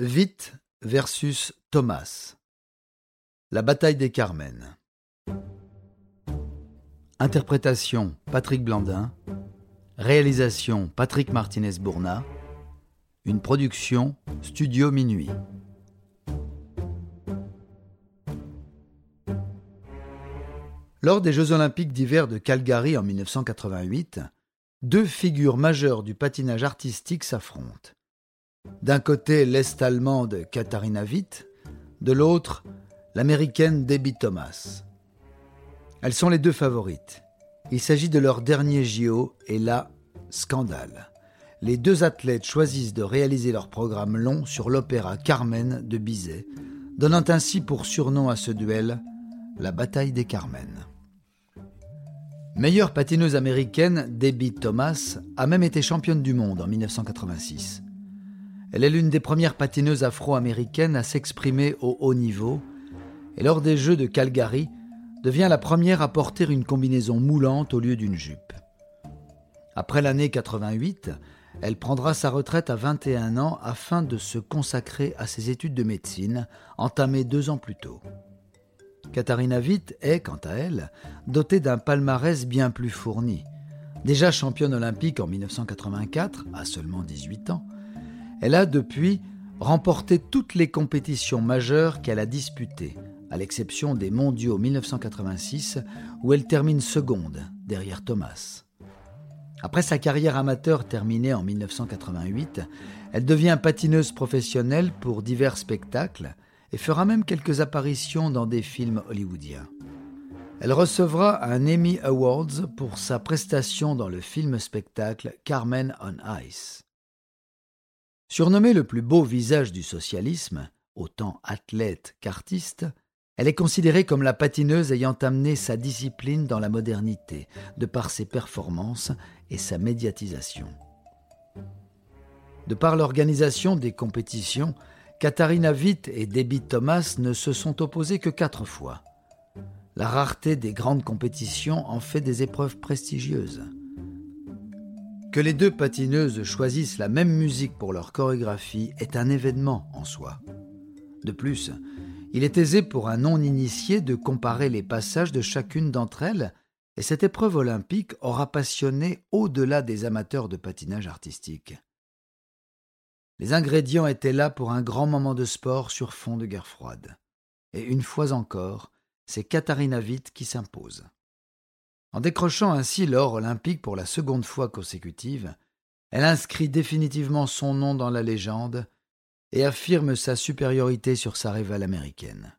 Witt versus Thomas. La bataille des Carmen. Interprétation Patrick Blandin. Réalisation Patrick Martinez-Bourna. Une production Studio Minuit. Lors des Jeux olympiques d'hiver de Calgary en 1988, deux figures majeures du patinage artistique s'affrontent. D'un côté, l'Est-allemande Katharina Witt, de l'autre, l'Américaine Debbie Thomas. Elles sont les deux favorites. Il s'agit de leur dernier JO et là, scandale. Les deux athlètes choisissent de réaliser leur programme long sur l'opéra Carmen de Bizet, donnant ainsi pour surnom à ce duel la bataille des Carmen. Meilleure patineuse américaine, Debbie Thomas a même été championne du monde en 1986. Elle est l'une des premières patineuses afro-américaines à s'exprimer au haut niveau et lors des Jeux de Calgary devient la première à porter une combinaison moulante au lieu d'une jupe. Après l'année 88, elle prendra sa retraite à 21 ans afin de se consacrer à ses études de médecine, entamées deux ans plus tôt. Katharina Witt est, quant à elle, dotée d'un palmarès bien plus fourni. Déjà championne olympique en 1984, à seulement 18 ans, elle a depuis remporté toutes les compétitions majeures qu'elle a disputées, à l'exception des mondiaux 1986 où elle termine seconde derrière Thomas. Après sa carrière amateur terminée en 1988, elle devient patineuse professionnelle pour divers spectacles et fera même quelques apparitions dans des films hollywoodiens. Elle recevra un Emmy Awards pour sa prestation dans le film-spectacle Carmen on Ice. Surnommée le plus beau visage du socialisme, autant athlète qu'artiste, elle est considérée comme la patineuse ayant amené sa discipline dans la modernité, de par ses performances et sa médiatisation. De par l'organisation des compétitions, Katharina Witt et Debbie Thomas ne se sont opposées que quatre fois. La rareté des grandes compétitions en fait des épreuves prestigieuses. Que les deux patineuses choisissent la même musique pour leur chorégraphie est un événement en soi. De plus, il est aisé pour un non-initié de comparer les passages de chacune d'entre elles, et cette épreuve olympique aura passionné au-delà des amateurs de patinage artistique. Les ingrédients étaient là pour un grand moment de sport sur fond de guerre froide. Et une fois encore, c'est Katharina Witt qui s'impose. En décrochant ainsi l'or olympique pour la seconde fois consécutive, elle inscrit définitivement son nom dans la légende et affirme sa supériorité sur sa rivale américaine.